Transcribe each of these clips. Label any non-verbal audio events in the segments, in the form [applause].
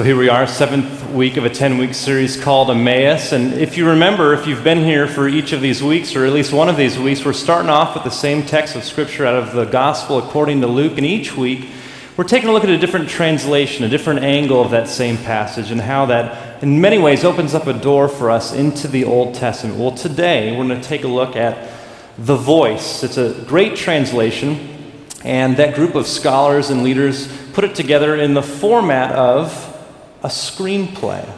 So here we are, seventh week of a 10 week series called Emmaus. And if you remember, if you've been here for each of these weeks, or at least one of these weeks, we're starting off with the same text of Scripture out of the Gospel according to Luke. And each week, we're taking a look at a different translation, a different angle of that same passage, and how that, in many ways, opens up a door for us into the Old Testament. Well, today, we're going to take a look at The Voice. It's a great translation, and that group of scholars and leaders put it together in the format of a screenplay.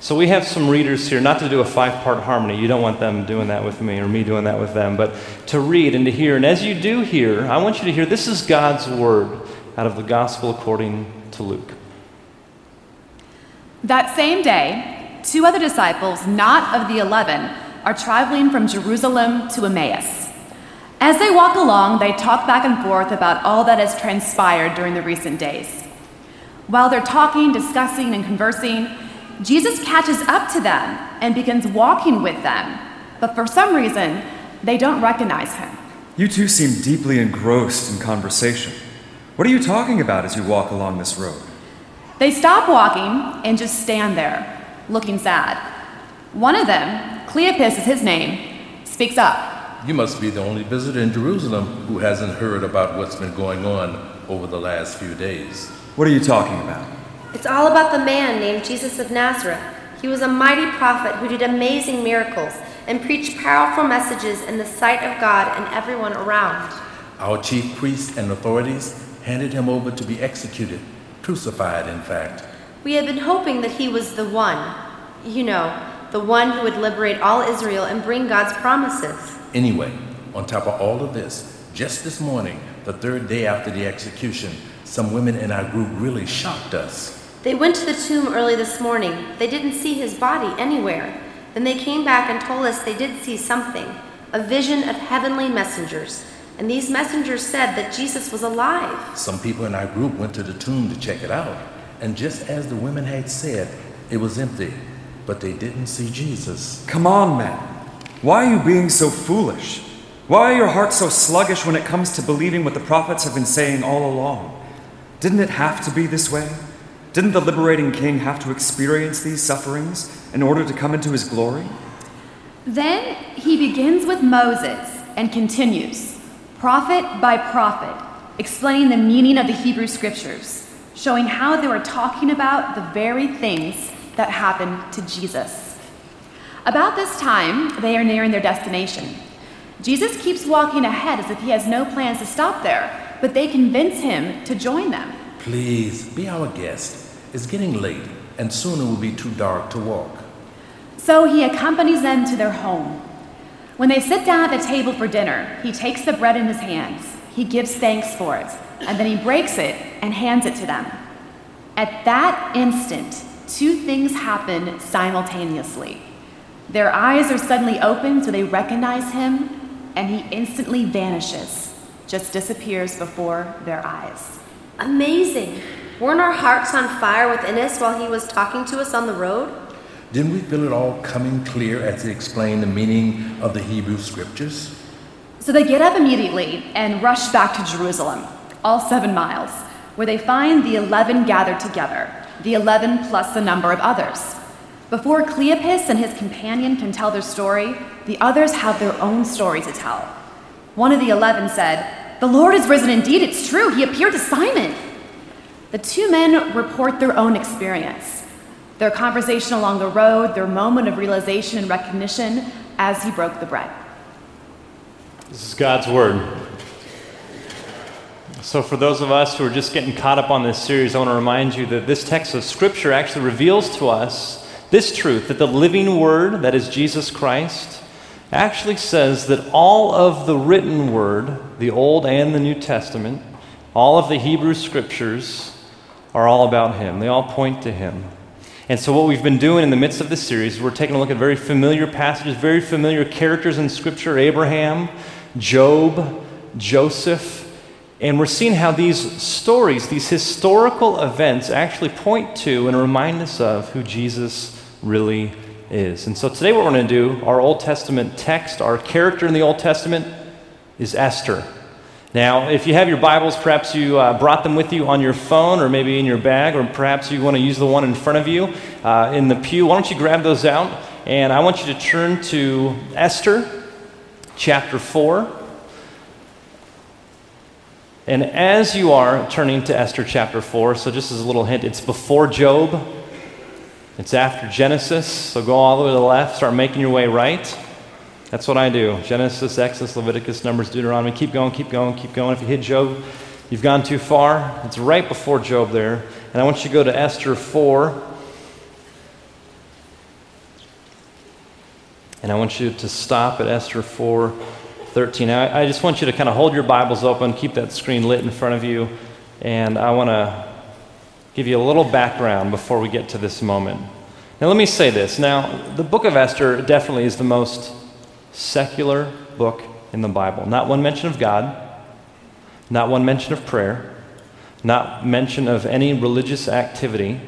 So we have some readers here, not to do a five part harmony. You don't want them doing that with me or me doing that with them, but to read and to hear. And as you do hear, I want you to hear this is God's word out of the gospel according to Luke. That same day, two other disciples, not of the eleven, are traveling from Jerusalem to Emmaus. As they walk along, they talk back and forth about all that has transpired during the recent days. While they're talking, discussing, and conversing, Jesus catches up to them and begins walking with them. But for some reason, they don't recognize him. You two seem deeply engrossed in conversation. What are you talking about as you walk along this road? They stop walking and just stand there, looking sad. One of them, Cleopas is his name, speaks up. You must be the only visitor in Jerusalem who hasn't heard about what's been going on over the last few days. What are you talking about? It's all about the man named Jesus of Nazareth. He was a mighty prophet who did amazing miracles and preached powerful messages in the sight of God and everyone around. Our chief priests and authorities handed him over to be executed, crucified, in fact. We had been hoping that he was the one, you know, the one who would liberate all Israel and bring God's promises. Anyway, on top of all of this, just this morning, the third day after the execution, some women in our group really shocked us. They went to the tomb early this morning. They didn't see his body anywhere. Then they came back and told us they did see something a vision of heavenly messengers. And these messengers said that Jesus was alive. Some people in our group went to the tomb to check it out. And just as the women had said, it was empty. But they didn't see Jesus. Come on, men. Why are you being so foolish? Why are your hearts so sluggish when it comes to believing what the prophets have been saying all along? Didn't it have to be this way? Didn't the liberating king have to experience these sufferings in order to come into his glory? Then he begins with Moses and continues, prophet by prophet, explaining the meaning of the Hebrew scriptures, showing how they were talking about the very things that happened to Jesus. About this time, they are nearing their destination. Jesus keeps walking ahead as if he has no plans to stop there but they convince him to join them. Please be our guest. It's getting late, and soon it will be too dark to walk. So he accompanies them to their home. When they sit down at the table for dinner, he takes the bread in his hands. He gives thanks for it, and then he breaks it and hands it to them. At that instant, two things happen simultaneously. Their eyes are suddenly opened so they recognize him, and he instantly vanishes just disappears before their eyes. Amazing. Weren't our hearts on fire within us while he was talking to us on the road? Didn't we feel it all coming clear as he explained the meaning of the Hebrew scriptures? So they get up immediately and rush back to Jerusalem, all seven miles, where they find the eleven gathered together, the eleven plus the number of others. Before Cleopas and his companion can tell their story, the others have their own story to tell. One of the eleven said, the Lord is risen indeed, it's true. He appeared to Simon. The two men report their own experience, their conversation along the road, their moment of realization and recognition as he broke the bread. This is God's word. So, for those of us who are just getting caught up on this series, I want to remind you that this text of Scripture actually reveals to us this truth that the living word, that is Jesus Christ, actually says that all of the written word, the Old and the New Testament, all of the Hebrew scriptures are all about him. They all point to him. And so, what we've been doing in the midst of this series, we're taking a look at very familiar passages, very familiar characters in Scripture Abraham, Job, Joseph. And we're seeing how these stories, these historical events, actually point to and remind us of who Jesus really is. And so today, what we're going to do, our Old Testament text, our character in the Old Testament is Esther. Now, if you have your Bibles, perhaps you uh, brought them with you on your phone or maybe in your bag, or perhaps you want to use the one in front of you uh, in the pew. Why don't you grab those out? And I want you to turn to Esther chapter 4. And as you are turning to Esther chapter 4, so just as a little hint, it's before Job, it's after Genesis, so go all the way to the left, start making your way right. That's what I do. Genesis, Exodus, Leviticus, Numbers, Deuteronomy. Keep going, keep going, keep going. If you hit Job, you've gone too far. It's right before Job there. And I want you to go to Esther 4. And I want you to stop at Esther 4 13. I, I just want you to kind of hold your Bibles open, keep that screen lit in front of you. And I want to give you a little background before we get to this moment. Now, let me say this. Now, the book of Esther definitely is the most secular book in the Bible. Not one mention of God, not one mention of prayer, not mention of any religious activity.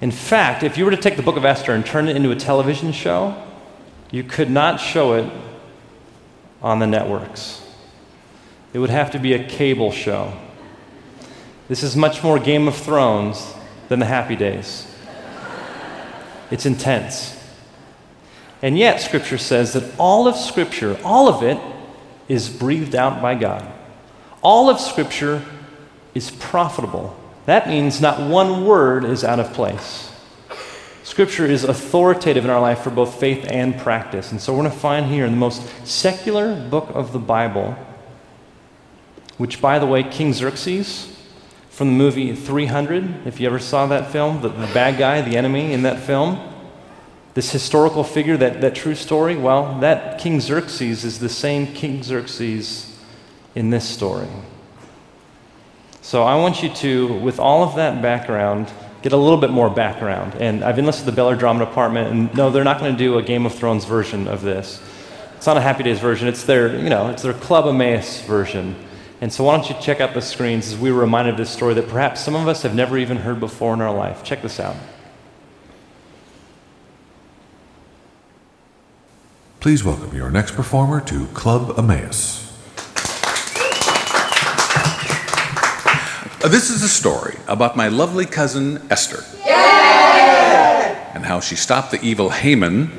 In fact, if you were to take the book of Esther and turn it into a television show, you could not show it on the networks. It would have to be a cable show. This is much more Game of Thrones than the Happy Days. It's intense. And yet, Scripture says that all of Scripture, all of it, is breathed out by God. All of Scripture is profitable. That means not one word is out of place. Scripture is authoritative in our life for both faith and practice. And so we're going to find here in the most secular book of the Bible, which, by the way, King Xerxes from the movie 300, if you ever saw that film, the, the bad guy, the enemy in that film, this historical figure, that, that true story, well, that King Xerxes is the same King Xerxes in this story. So I want you to, with all of that background, get a little bit more background. And I've enlisted the Beller Drama Department, and no, they're not going to do a Game of Thrones version of this. It's not a Happy Days version. It's their, you know, it's their Club Emmaus version. And so why don't you check out the screens as we were reminded of this story that perhaps some of us have never even heard before in our life. Check this out. Please welcome your next performer to Club Emmaus. Uh, This is a story about my lovely cousin Esther. And how she stopped the evil Haman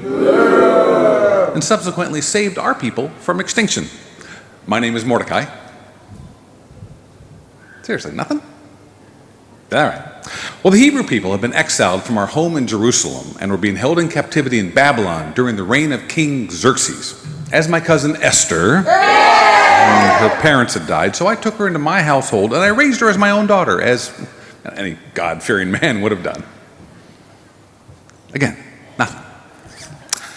and subsequently saved our people from extinction. My name is Mordecai. Seriously, nothing? All right. Well, the Hebrew people had been exiled from our home in Jerusalem and were being held in captivity in Babylon during the reign of King Xerxes. As my cousin Esther, her parents had died, so I took her into my household and I raised her as my own daughter, as any God fearing [laughs] man would have done. Again, nothing.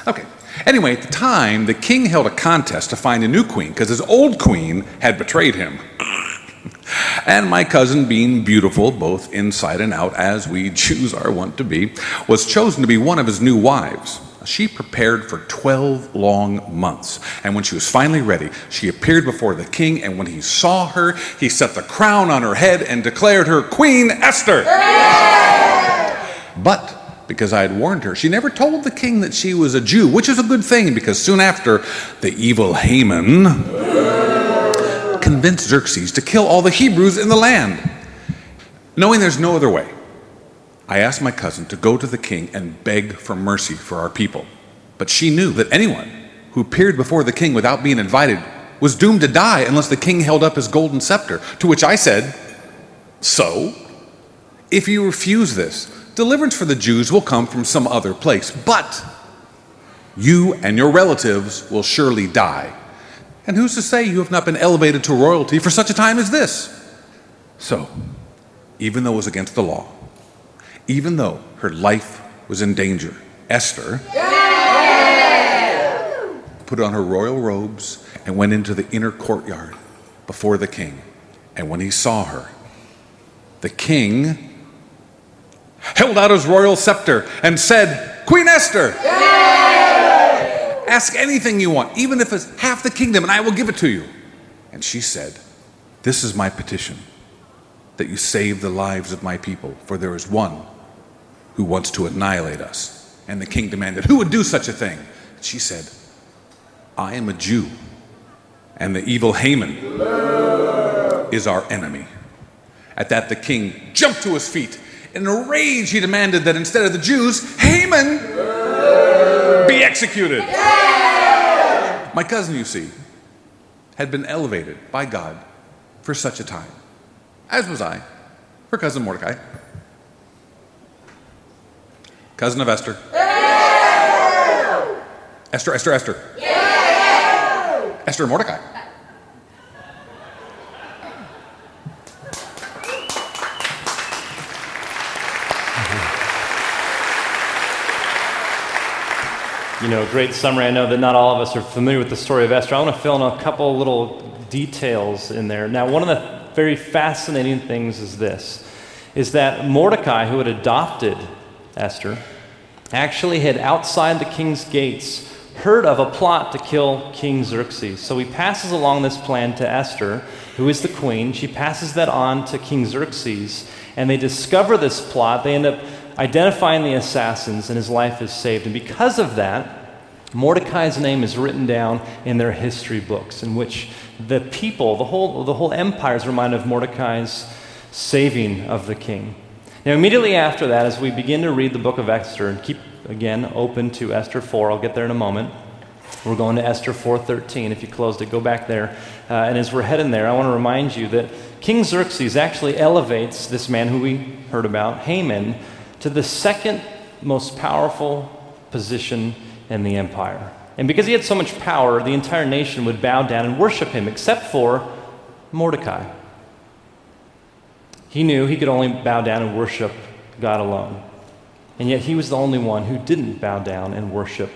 Okay. Anyway, at the time, the king held a contest to find a new queen because his old queen had betrayed him. And my cousin, being beautiful both inside and out, as we [laughs] Jews are wont to be, was chosen to be one of his new wives. She prepared for 12 long months. And when she was finally ready, she appeared before the king. And when he saw her, he set the crown on her head and declared her Queen Esther. But because I had warned her, she never told the king that she was a Jew, which is a good thing because soon after, the evil Haman convinced Xerxes to kill all the Hebrews in the land. Knowing there's no other way, I asked my cousin to go to the king and beg for mercy for our people. But she knew that anyone who appeared before the king without being invited was doomed to die unless the king held up his golden scepter. To which I said, So? If you refuse this, deliverance for the Jews will come from some other place. But you and your relatives will surely die. And who's to say you have not been elevated to royalty for such a time as this? So, even though it was against the law, even though her life was in danger, Esther put on her royal robes and went into the inner courtyard before the king. And when he saw her, the king held out his royal scepter and said, Queen Esther, ask anything you want, even if it's half the kingdom, and I will give it to you. And she said, This is my petition that you save the lives of my people, for there is one who wants to annihilate us. And the king demanded, Who would do such a thing? She said, I am a Jew, and the evil Haman is our enemy. At that, the king jumped to his feet. In a rage, he demanded that instead of the Jews, Haman be executed. My cousin, you see, had been elevated by God for such a time, as was I, her cousin Mordecai, cousin of Esther. Esther, Esther, Esther. Esther and Mordecai. Know, great summary. I know that not all of us are familiar with the story of Esther. I want to fill in a couple little details in there. Now, one of the very fascinating things is this is that Mordecai, who had adopted Esther, actually had outside the king's gates heard of a plot to kill King Xerxes. So he passes along this plan to Esther, who is the queen. She passes that on to King Xerxes, and they discover this plot. They end up identifying the assassins, and his life is saved. And because of that, Mordecai's name is written down in their history books, in which the people, the whole, the whole empire is reminded of Mordecai's saving of the king. Now, immediately after that, as we begin to read the book of Esther, and keep again open to Esther 4, I'll get there in a moment. We're going to Esther 4:13. If you closed it, go back there. Uh, and as we're heading there, I want to remind you that King Xerxes actually elevates this man who we heard about, Haman, to the second most powerful position in the empire. And because he had so much power, the entire nation would bow down and worship him, except for Mordecai. He knew he could only bow down and worship God alone. And yet he was the only one who didn't bow down and worship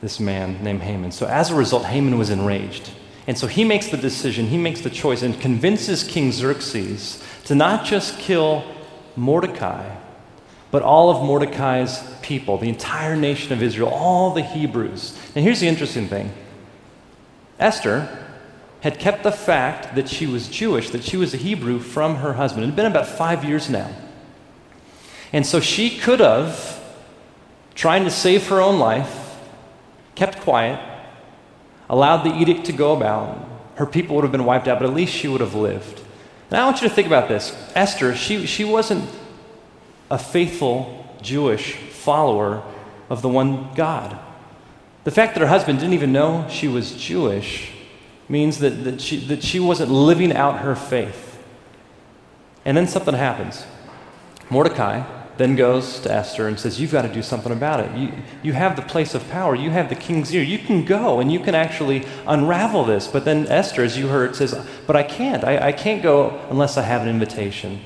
this man named Haman. So as a result, Haman was enraged. And so he makes the decision, he makes the choice, and convinces King Xerxes to not just kill Mordecai, but all of Mordecai's people, the entire nation of Israel, all the Hebrews. And here's the interesting thing Esther had kept the fact that she was Jewish, that she was a Hebrew, from her husband. It had been about five years now. And so she could have, trying to save her own life, kept quiet, allowed the edict to go about. Her people would have been wiped out, but at least she would have lived. And I want you to think about this. Esther, she, she wasn't a faithful Jewish follower of the one God. The fact that her husband didn't even know she was Jewish means that, that, she, that she wasn't living out her faith. And then something happens. Mordecai then goes to Esther and says, You've got to do something about it. You, you have the place of power, you have the king's ear. You can go and you can actually unravel this. But then Esther, as you heard, says, But I can't. I, I can't go unless I have an invitation.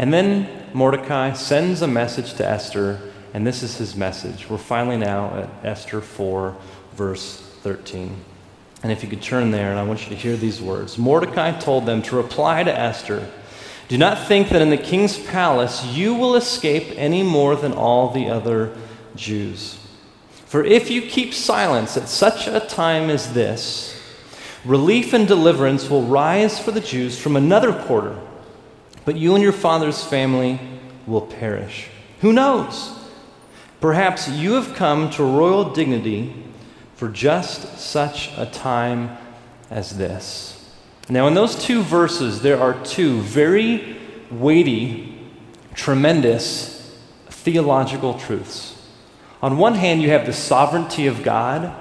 And then Mordecai sends a message to Esther, and this is his message. We're finally now at Esther 4, verse 13. And if you could turn there, and I want you to hear these words Mordecai told them to reply to Esther Do not think that in the king's palace you will escape any more than all the other Jews. For if you keep silence at such a time as this, relief and deliverance will rise for the Jews from another quarter, but you and your father's family will perish. Who knows? Perhaps you have come to royal dignity for just such a time as this. Now, in those two verses, there are two very weighty, tremendous theological truths. On one hand, you have the sovereignty of God,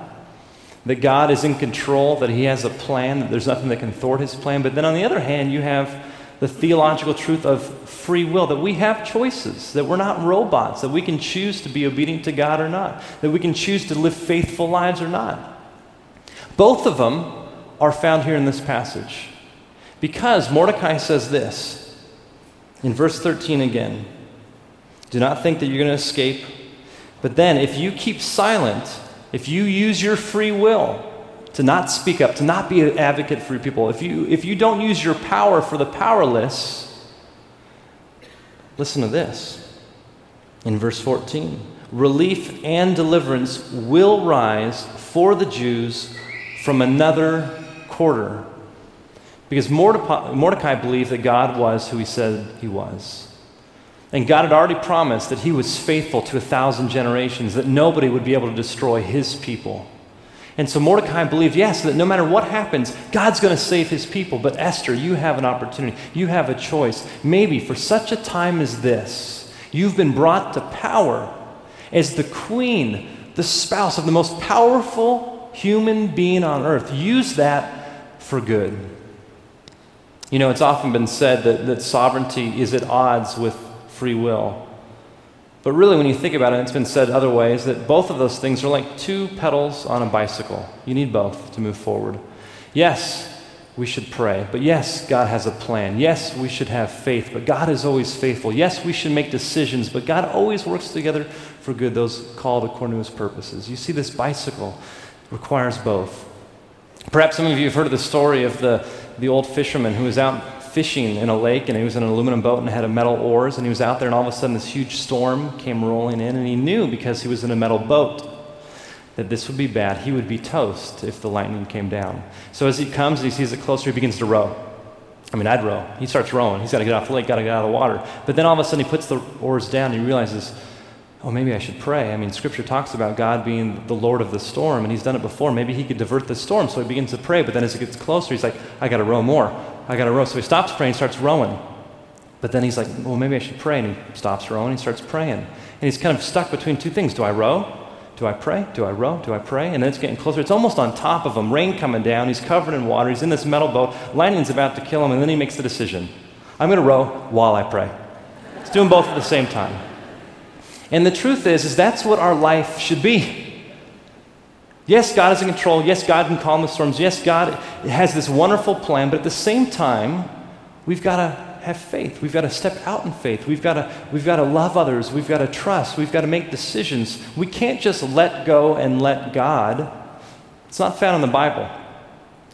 that God is in control, that He has a plan, that there's nothing that can thwart His plan. But then on the other hand, you have the theological truth of free will, that we have choices, that we're not robots, that we can choose to be obedient to God or not, that we can choose to live faithful lives or not. Both of them are found here in this passage. Because Mordecai says this in verse 13 again Do not think that you're going to escape, but then if you keep silent, if you use your free will, to not speak up, to not be an advocate for your people, if you, if you don't use your power for the powerless, listen to this. In verse 14, relief and deliverance will rise for the Jews from another quarter. Because Mordecai, Mordecai believed that God was who he said he was. And God had already promised that he was faithful to a thousand generations, that nobody would be able to destroy his people. And so Mordecai believed, yes, that no matter what happens, God's going to save his people. But Esther, you have an opportunity. You have a choice. Maybe for such a time as this, you've been brought to power as the queen, the spouse of the most powerful human being on earth. Use that for good. You know, it's often been said that, that sovereignty is at odds with free will. But really, when you think about it, it's been said other ways that both of those things are like two pedals on a bicycle. You need both to move forward. Yes, we should pray, but yes, God has a plan. Yes, we should have faith, but God is always faithful. Yes, we should make decisions, but God always works together for good, those called according to his purposes. You see, this bicycle requires both. Perhaps some of you have heard of the story of the, the old fisherman who was out fishing in a lake and he was in an aluminum boat and had a metal oars and he was out there and all of a sudden this huge storm came rolling in and he knew because he was in a metal boat that this would be bad. He would be toast if the lightning came down. So as he comes and he sees it closer, he begins to row. I mean, I'd row. He starts rowing. He's got to get off the lake, got to get out of the water. But then all of a sudden he puts the oars down and he realizes, oh, maybe I should pray. I mean, Scripture talks about God being the Lord of the storm, and He's done it before. Maybe He could divert the storm. So he begins to pray, but then as it gets closer, he's like, I got to row more. I got to row. So he stops praying, and starts rowing. But then he's like, well, maybe I should pray. And he stops rowing, he starts praying. And he's kind of stuck between two things. Do I row? Do I pray? Do I row? Do I pray? And then it's getting closer. It's almost on top of him. Rain coming down. He's covered in water. He's in this metal boat. Lightning's about to kill him. And then he makes the decision I'm going to row while I pray. He's doing both at the same time. And the truth is, is that's what our life should be. Yes, God is in control. Yes, God can calm the storms. Yes, God has this wonderful plan. But at the same time, we've got to have faith. We've got to step out in faith. We've got to, we've got to love others. We've got to trust. We've got to make decisions. We can't just let go and let God. It's not found in the Bible.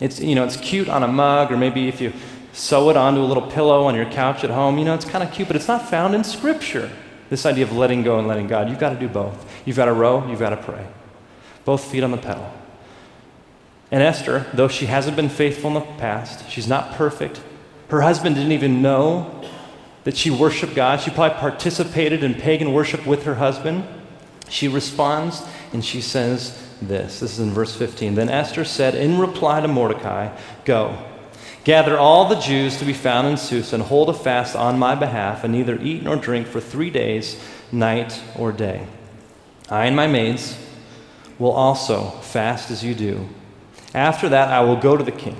It's, you know, it's cute on a mug, or maybe if you sew it onto a little pillow on your couch at home, you know, it's kind of cute, but it's not found in Scripture. This idea of letting go and letting God. You've got to do both. You've got to row, you've got to pray both feet on the pedal. And Esther, though she hasn't been faithful in the past, she's not perfect. Her husband didn't even know that she worshiped God. She probably participated in pagan worship with her husband. She responds and she says this. This is in verse 15. Then Esther said in reply to Mordecai, Go, gather all the Jews to be found in Susa and hold a fast on my behalf, and neither eat nor drink for three days, night or day. I and my maids, will also fast as you do. After that, I will go to the king,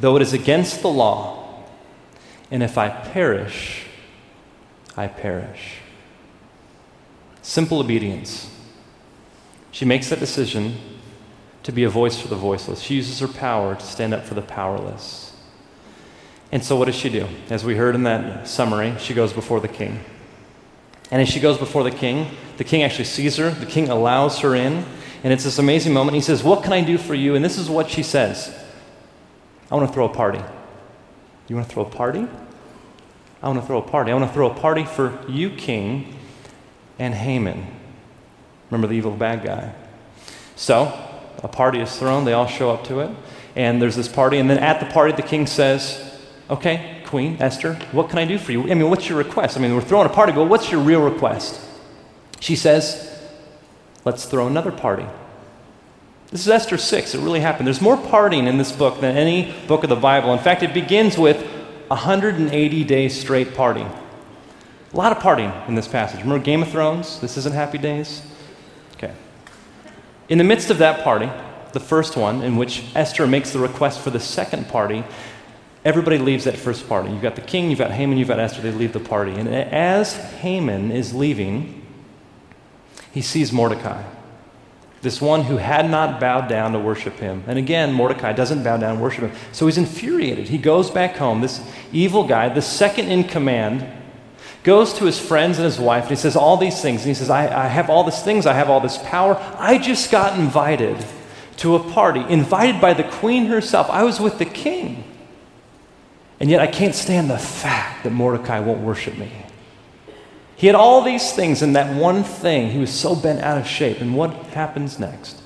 though it is against the law. And if I perish, I perish. Simple obedience. She makes that decision to be a voice for the voiceless. She uses her power to stand up for the powerless. And so, what does she do? As we heard in that summary, she goes before the king. And as she goes before the king, the king actually sees her, the king allows her in, and it's this amazing moment. He says, What can I do for you? And this is what she says I want to throw a party. You want to throw a party? I want to throw a party. I want to throw a party for you, king, and Haman. Remember the evil bad guy. So, a party is thrown. They all show up to it. And there's this party. And then at the party, the king says, Okay, Queen Esther, what can I do for you? I mean, what's your request? I mean, we're throwing a party, but what's your real request? She says, Let's throw another party. This is Esther 6. It really happened. There's more partying in this book than any book of the Bible. In fact, it begins with 180 days straight partying. A lot of partying in this passage. Remember Game of Thrones? This isn't Happy Days? Okay. In the midst of that party, the first one, in which Esther makes the request for the second party, everybody leaves that first party. You've got the king, you've got Haman, you've got Esther, they leave the party. And as Haman is leaving, he sees Mordecai, this one who had not bowed down to worship him. And again, Mordecai doesn't bow down and worship him. So he's infuriated. He goes back home. This evil guy, the second in command, goes to his friends and his wife and he says all these things. And he says, I, I have all these things, I have all this power. I just got invited to a party, invited by the queen herself. I was with the king. And yet I can't stand the fact that Mordecai won't worship me. He had all these things, and that one thing, he was so bent out of shape. And what happens next?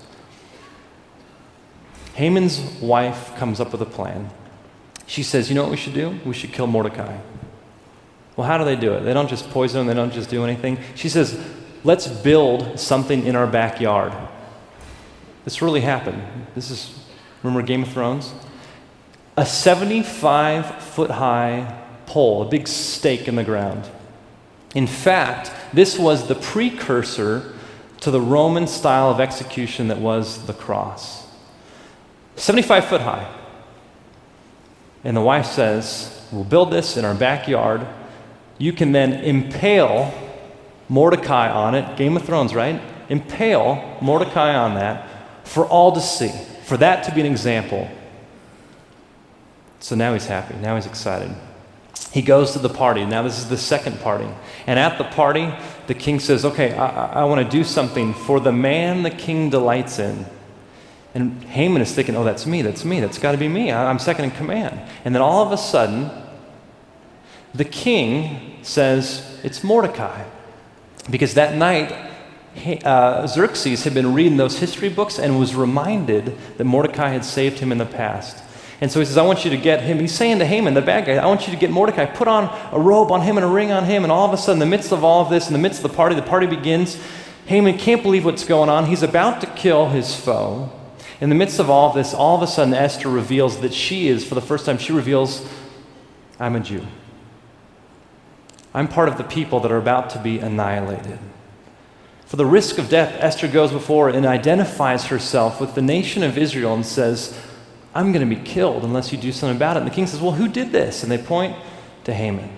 Haman's wife comes up with a plan. She says, You know what we should do? We should kill Mordecai. Well, how do they do it? They don't just poison him, they don't just do anything. She says, Let's build something in our backyard. This really happened. This is, remember Game of Thrones? A 75 foot high pole, a big stake in the ground. In fact, this was the precursor to the Roman style of execution that was the cross. 75 foot high. And the wife says, We'll build this in our backyard. You can then impale Mordecai on it. Game of Thrones, right? Impale Mordecai on that for all to see, for that to be an example. So now he's happy. Now he's excited. He goes to the party. Now, this is the second party. And at the party, the king says, Okay, I, I want to do something for the man the king delights in. And Haman is thinking, Oh, that's me, that's me, that's got to be me. I, I'm second in command. And then all of a sudden, the king says, It's Mordecai. Because that night, uh, Xerxes had been reading those history books and was reminded that Mordecai had saved him in the past. And so he says, I want you to get him. He's saying to Haman, the bad guy, I want you to get Mordecai, put on a robe on him and a ring on him. And all of a sudden, in the midst of all of this, in the midst of the party, the party begins. Haman can't believe what's going on. He's about to kill his foe. In the midst of all of this, all of a sudden, Esther reveals that she is, for the first time, she reveals, I'm a Jew. I'm part of the people that are about to be annihilated. For the risk of death, Esther goes before and identifies herself with the nation of Israel and says, I'm going to be killed unless you do something about it. And the king says, Well, who did this? And they point to Haman.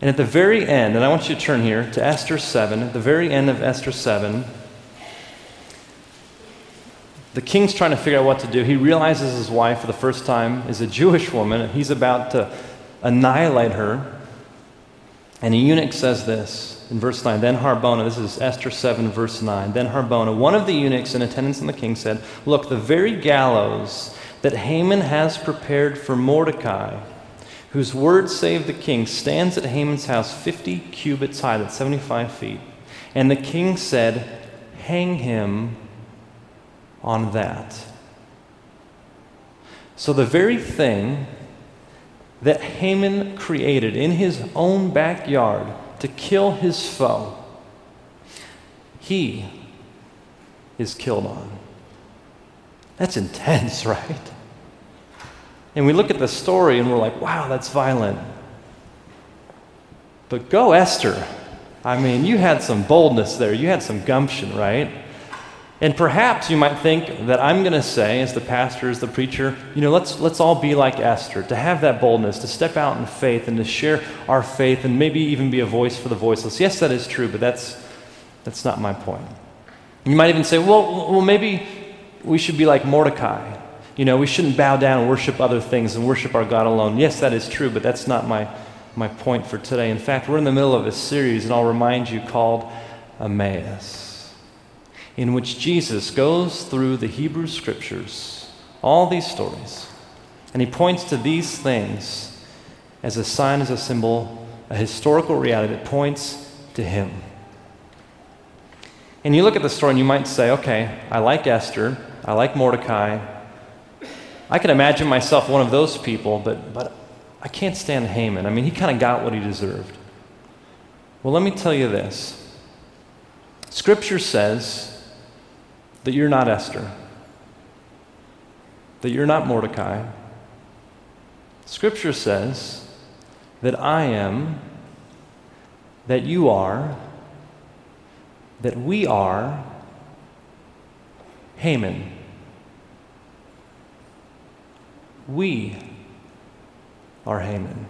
And at the very end, and I want you to turn here to Esther 7, at the very end of Esther 7, the king's trying to figure out what to do. He realizes his wife, for the first time, is a Jewish woman, and he's about to annihilate her. And a eunuch says this in verse 9 Then Harbona, this is Esther 7, verse 9. Then Harbona, one of the eunuchs in attendance on the king, said, Look, the very gallows that Haman has prepared for Mordecai, whose word saved the king, stands at Haman's house 50 cubits high, that's 75 feet. And the king said, Hang him on that. So the very thing that Haman created in his own backyard to kill his foe, he is killed on. That's intense, [laughs] right? And we look at the story and we're like, wow, that's violent. But go, Esther. I mean, you had some boldness there. You had some gumption, right? And perhaps you might think that I'm going to say, as the pastor, as the preacher, you know, let's, let's all be like Esther, to have that boldness, to step out in faith and to share our faith and maybe even be a voice for the voiceless. Yes, that is true, but that's, that's not my point. You might even say, well, well, maybe we should be like Mordecai. You know, we shouldn't bow down and worship other things and worship our God alone. Yes, that is true, but that's not my, my point for today. In fact, we're in the middle of a series, and I'll remind you, called Emmaus in which Jesus goes through the Hebrew scriptures, all these stories, and he points to these things as a sign, as a symbol, a historical reality that points to him. And you look at the story and you might say, okay, I like Esther, I like Mordecai. I can imagine myself one of those people, but, but I can't stand Haman. I mean, he kind of got what he deserved. Well, let me tell you this Scripture says that you're not Esther, that you're not Mordecai. Scripture says that I am, that you are, that we are Haman. We are Haman.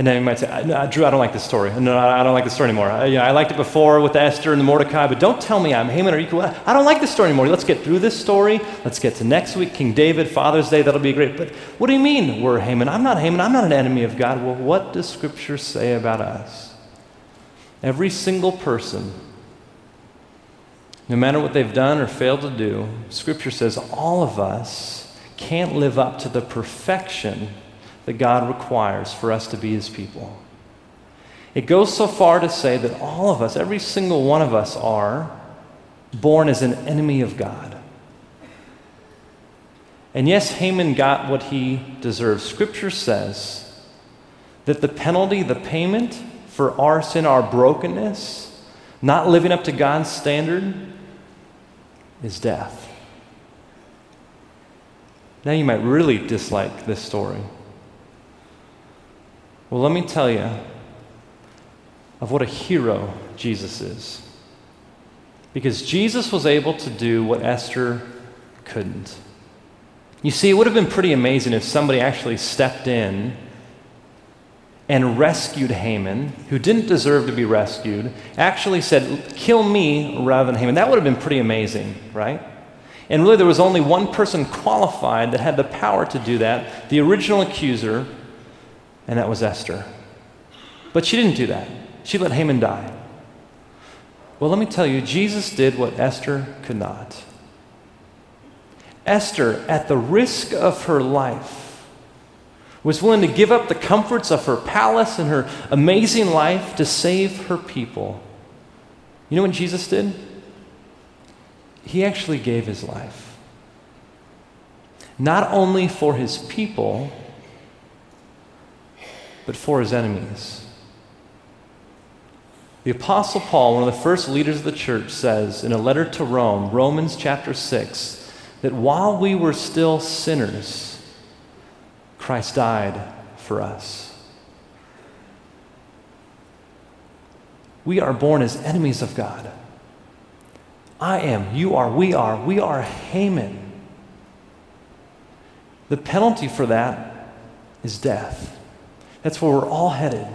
And then you might say, Drew, I don't like this story. No, I don't like this story anymore. I, you know, I liked it before with Esther and the Mordecai, but don't tell me I'm Haman or equal. I don't like this story anymore. Let's get through this story. Let's get to next week, King David, Father's Day. That'll be great. But what do you mean we're Haman? I'm not Haman. I'm not an enemy of God. Well, what does Scripture say about us? Every single person, no matter what they've done or failed to do, Scripture says all of us can't live up to the perfection that God requires for us to be His people. It goes so far to say that all of us, every single one of us, are born as an enemy of God. And yes, Haman got what he deserved. Scripture says that the penalty, the payment for our sin, our brokenness, not living up to God's standard, is death. Now you might really dislike this story. Well, let me tell you of what a hero Jesus is. Because Jesus was able to do what Esther couldn't. You see, it would have been pretty amazing if somebody actually stepped in and rescued Haman, who didn't deserve to be rescued, actually said, Kill me rather than Haman. That would have been pretty amazing, right? And really, there was only one person qualified that had the power to do that the original accuser, and that was Esther. But she didn't do that. She let Haman die. Well, let me tell you, Jesus did what Esther could not. Esther, at the risk of her life, was willing to give up the comforts of her palace and her amazing life to save her people. You know what Jesus did? He actually gave his life. Not only for his people, but for his enemies. The Apostle Paul, one of the first leaders of the church, says in a letter to Rome, Romans chapter 6, that while we were still sinners, Christ died for us. We are born as enemies of God. I am, you are, we are, we are Haman. The penalty for that is death. That's where we're all headed.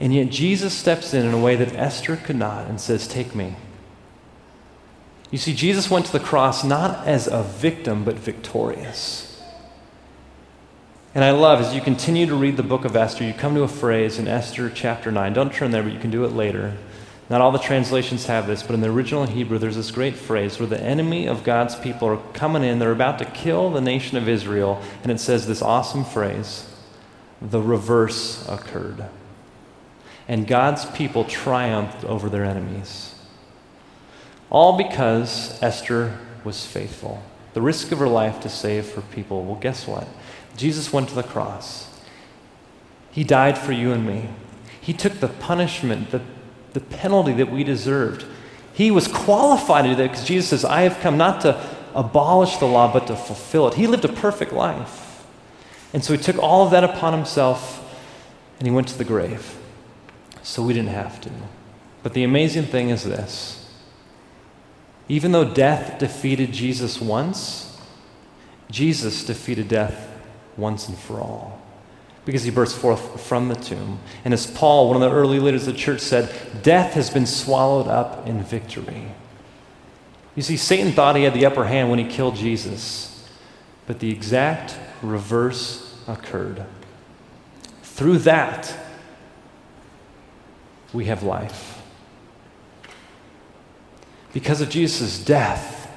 And yet Jesus steps in in a way that Esther could not and says, Take me. You see, Jesus went to the cross not as a victim, but victorious. And I love, as you continue to read the book of Esther, you come to a phrase in Esther chapter 9. Don't turn there, but you can do it later. Not all the translations have this, but in the original Hebrew, there's this great phrase where the enemy of God's people are coming in, they're about to kill the nation of Israel, and it says this awesome phrase the reverse occurred and God's people triumphed over their enemies. All because Esther was faithful. The risk of her life to save her people. Well, guess what? Jesus went to the cross. He died for you and me. He took the punishment, the, the penalty that we deserved. He was qualified to do that because Jesus says, I have come not to abolish the law, but to fulfill it. He lived a perfect life. And so he took all of that upon himself and he went to the grave so we didn't have to. But the amazing thing is this even though death defeated Jesus once, Jesus defeated death once and for all. Because he burst forth from the tomb. And as Paul, one of the early leaders of the church, said, death has been swallowed up in victory. You see, Satan thought he had the upper hand when he killed Jesus, but the exact reverse occurred. Through that, we have life. Because of Jesus' death,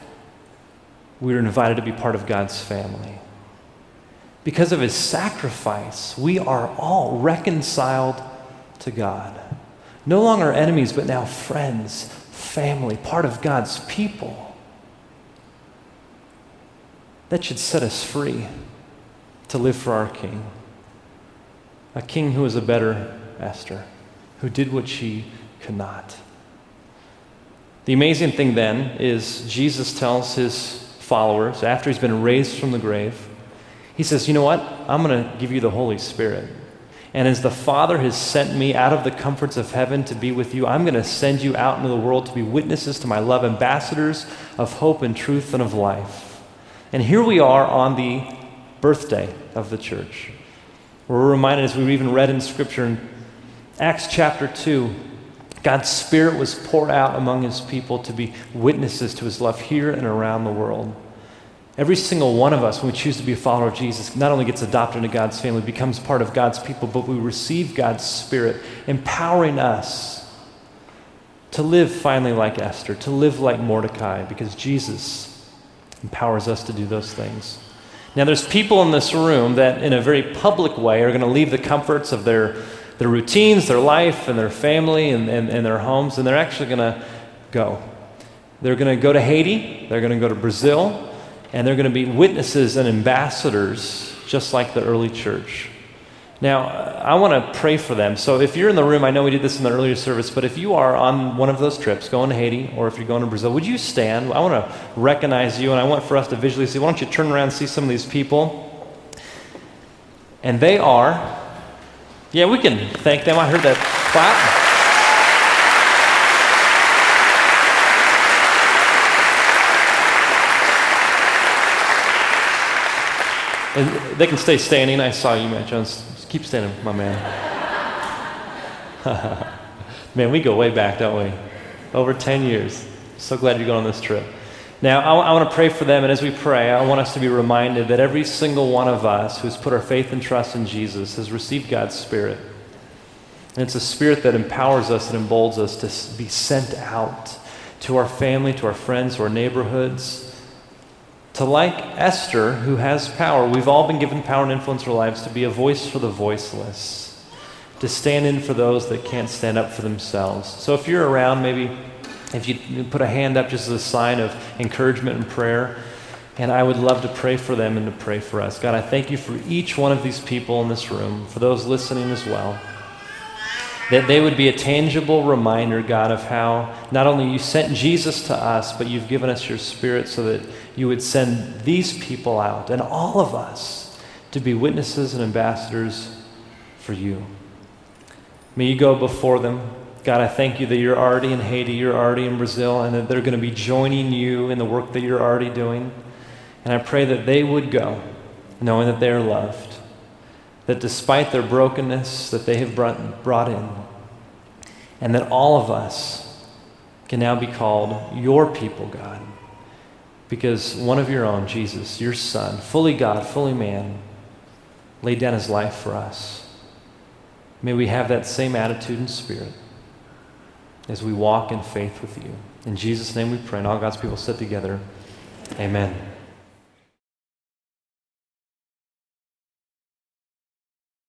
we are invited to be part of God's family. Because of his sacrifice, we are all reconciled to God. No longer enemies, but now friends, family, part of God's people. That should set us free to live for our King. A King who is a better Esther who did what she could not. The amazing thing then is Jesus tells his followers, after he's been raised from the grave, he says, You know what? I'm going to give you the Holy Spirit. And as the Father has sent me out of the comforts of heaven to be with you, I'm going to send you out into the world to be witnesses to my love, ambassadors of hope and truth and of life. And here we are on the birthday of the church. We're reminded, as we even read in Scripture in Acts chapter 2, God's Spirit was poured out among His people to be witnesses to His love here and around the world. Every single one of us, when we choose to be a follower of Jesus, not only gets adopted into God's family, becomes part of God's people, but we receive God's Spirit, empowering us to live finally like Esther, to live like Mordecai, because Jesus empowers us to do those things. Now, there's people in this room that, in a very public way, are going to leave the comforts of their their routines, their life, and their family, and, and, and their homes, and they're actually going to go. They're going to go to Haiti, they're going to go to Brazil, and they're going to be witnesses and ambassadors just like the early church. Now, I want to pray for them. So, if you're in the room, I know we did this in the earlier service, but if you are on one of those trips, going to Haiti, or if you're going to Brazil, would you stand? I want to recognize you, and I want for us to visually see. Why don't you turn around and see some of these people? And they are, yeah, we can thank them. I heard that clap. And they can stay standing. I saw you, Matt Jones. Keep standing, my man. [laughs] man, we go way back, don't we? Over 10 years. So glad you're going on this trip. Now, I, I want to pray for them, and as we pray, I want us to be reminded that every single one of us who's put our faith and trust in Jesus has received God's Spirit. And it's a spirit that empowers us and emboldens us to be sent out to our family, to our friends, to our neighborhoods to like Esther, who has power, we've all been given power and influence in our lives to be a voice for the voiceless, to stand in for those that can't stand up for themselves. So if you're around, maybe if you put a hand up just as a sign of encouragement and prayer, and I would love to pray for them and to pray for us. God, I thank you for each one of these people in this room, for those listening as well that they would be a tangible reminder, God, of how not only you sent Jesus to us, but you've given us your Spirit so that you would send these people out and all of us to be witnesses and ambassadors for you. May you go before them. God, I thank you that you're already in Haiti, you're already in Brazil, and that they're going to be joining you in the work that you're already doing. And I pray that they would go knowing that they are loved that despite their brokenness that they have brought, brought in, and that all of us can now be called your people, God. Because one of your own, Jesus, your Son, fully God, fully man, laid down his life for us. May we have that same attitude and spirit as we walk in faith with you. In Jesus' name we pray, and all God's people sit together. Amen.